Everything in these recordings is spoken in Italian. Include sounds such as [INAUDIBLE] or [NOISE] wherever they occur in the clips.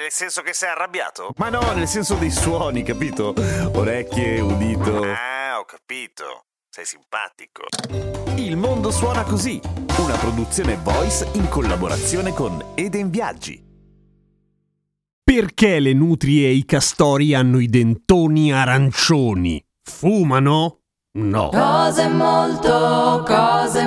Nel senso che sei arrabbiato? Ma no, nel senso dei suoni, capito? Orecchie, udito. Ah, ho capito. Sei simpatico. Il mondo suona così, una produzione voice in collaborazione con Eden Viaggi. Perché le nutrie e i castori hanno i dentoni arancioni? Fumano? No. Cose molto, cose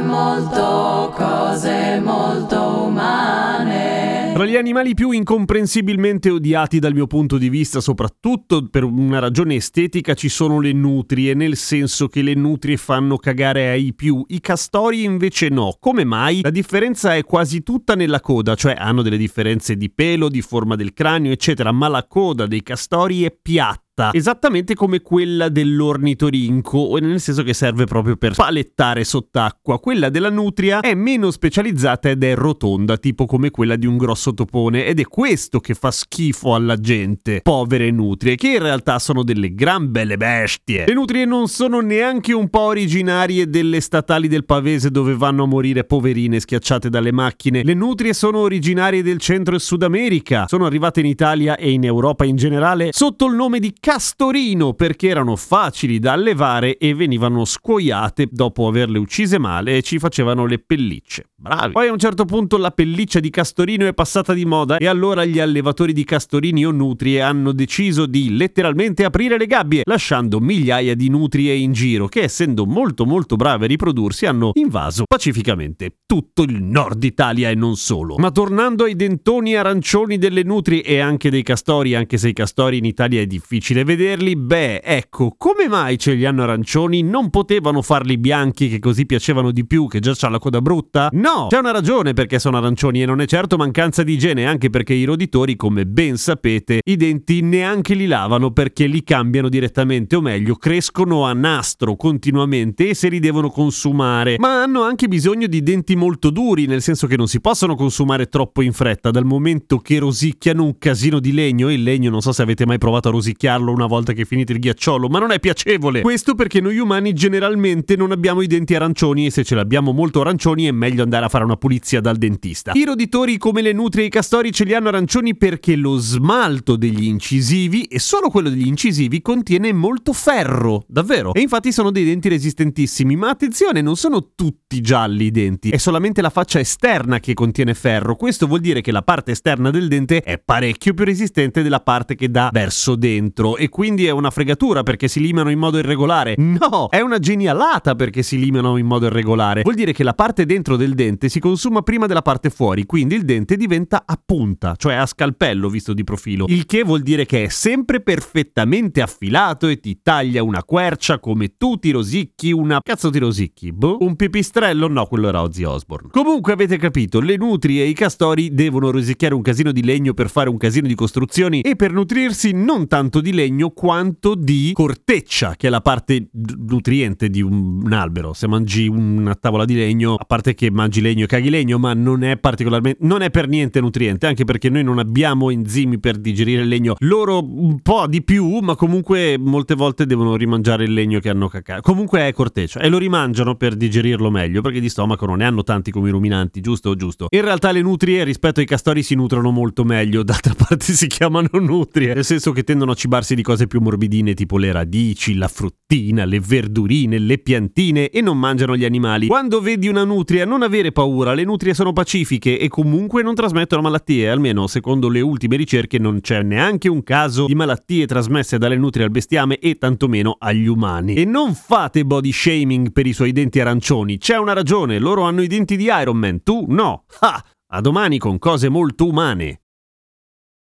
Tra gli animali più incomprensibilmente odiati dal mio punto di vista, soprattutto per una ragione estetica, ci sono le nutrie, nel senso che le nutrie fanno cagare ai più, i castori invece no. Come mai? La differenza è quasi tutta nella coda, cioè hanno delle differenze di pelo, di forma del cranio, eccetera, ma la coda dei castori è piatta esattamente come quella dell'ornitorinco, nel senso che serve proprio per palettare sott'acqua. Quella della nutria è meno specializzata ed è rotonda, tipo come quella di un grosso topone, ed è questo che fa schifo alla gente. Povere nutrie, che in realtà sono delle gran belle bestie. Le nutrie non sono neanche un po' originarie delle statali del Pavese dove vanno a morire poverine schiacciate dalle macchine. Le nutrie sono originarie del Centro e Sud America, sono arrivate in Italia e in Europa in generale sotto il nome di castorino perché erano facili da allevare e venivano scuoiate dopo averle uccise male e ci facevano le pellicce. Bravi. Poi a un certo punto la pelliccia di castorino è passata di moda e allora gli allevatori di castorini o nutrie hanno deciso di letteralmente aprire le gabbie, lasciando migliaia di nutrie in giro che essendo molto molto brave a riprodursi hanno invaso pacificamente tutto il nord Italia e non solo. Ma tornando ai dentoni arancioni delle nutrie e anche dei castori, anche se i castori in Italia è difficile vederli, beh, ecco, come mai ce li hanno arancioni? Non potevano farli bianchi che così piacevano di più, che già c'ha la coda brutta? No! No, c'è una ragione perché sono arancioni e non è certo mancanza di igiene, anche perché i roditori, come ben sapete, i denti neanche li lavano perché li cambiano direttamente, o meglio, crescono a nastro continuamente e se li devono consumare. Ma hanno anche bisogno di denti molto duri, nel senso che non si possono consumare troppo in fretta, dal momento che rosicchiano un casino di legno e il legno non so se avete mai provato a rosicchiarlo una volta che finite il ghiacciolo, ma non è piacevole. Questo perché noi umani generalmente non abbiamo i denti arancioni e se ce li abbiamo molto arancioni è meglio andare andare a fare una pulizia dal dentista. I roditori come le nutrie e i castori ce li hanno arancioni perché lo smalto degli incisivi, e solo quello degli incisivi, contiene molto ferro, davvero. E infatti sono dei denti resistentissimi, ma attenzione, non sono tutti gialli i denti, è solamente la faccia esterna che contiene ferro. Questo vuol dire che la parte esterna del dente è parecchio più resistente della parte che dà verso dentro e quindi è una fregatura perché si limano in modo irregolare. No, è una genialata perché si limano in modo irregolare. Vuol dire che la parte dentro del dente dente si consuma prima della parte fuori, quindi il dente diventa a punta, cioè a scalpello visto di profilo, il che vuol dire che è sempre perfettamente affilato e ti taglia una quercia come tu ti rosicchi una... cazzo ti rosicchi? Boh? Un pipistrello? No, quello era Ozzy Osbourne. Comunque avete capito, le nutrie e i castori devono rosicchiare un casino di legno per fare un casino di costruzioni e per nutrirsi non tanto di legno quanto di corteccia, che è la parte nutriente di un albero. Se mangi una tavola di legno, a parte che mangi legno e caghi legno, ma non è particolarmente, non è per niente nutriente, anche perché noi non abbiamo enzimi per digerire il legno. Loro un po' di più, ma comunque molte volte devono rimangiare il legno che hanno cacato. Comunque è corteccia e lo rimangiano per digerirlo meglio, perché di stomaco non ne hanno tanti come i ruminanti, giusto? Giusto. In realtà le nutrie rispetto ai castori si nutrono molto meglio, d'altra [LAUGHS] parte si chiamano nutrie, nel senso che tendono a cibarsi di cose più morbidine tipo le radici, la fruttina, le verdurine, le piantine e non mangiano gli animali. Quando vedi una nutria non avere paura, le nutrie sono pacifiche e comunque non trasmettono malattie, almeno secondo le ultime ricerche non c'è neanche un caso di malattie trasmesse dalle nutrie al bestiame e tantomeno agli umani. E non fate body shaming per i suoi denti arancioni, c'è una ragione, loro hanno i denti di Iron Man, tu no. Ha! A domani con cose molto umane.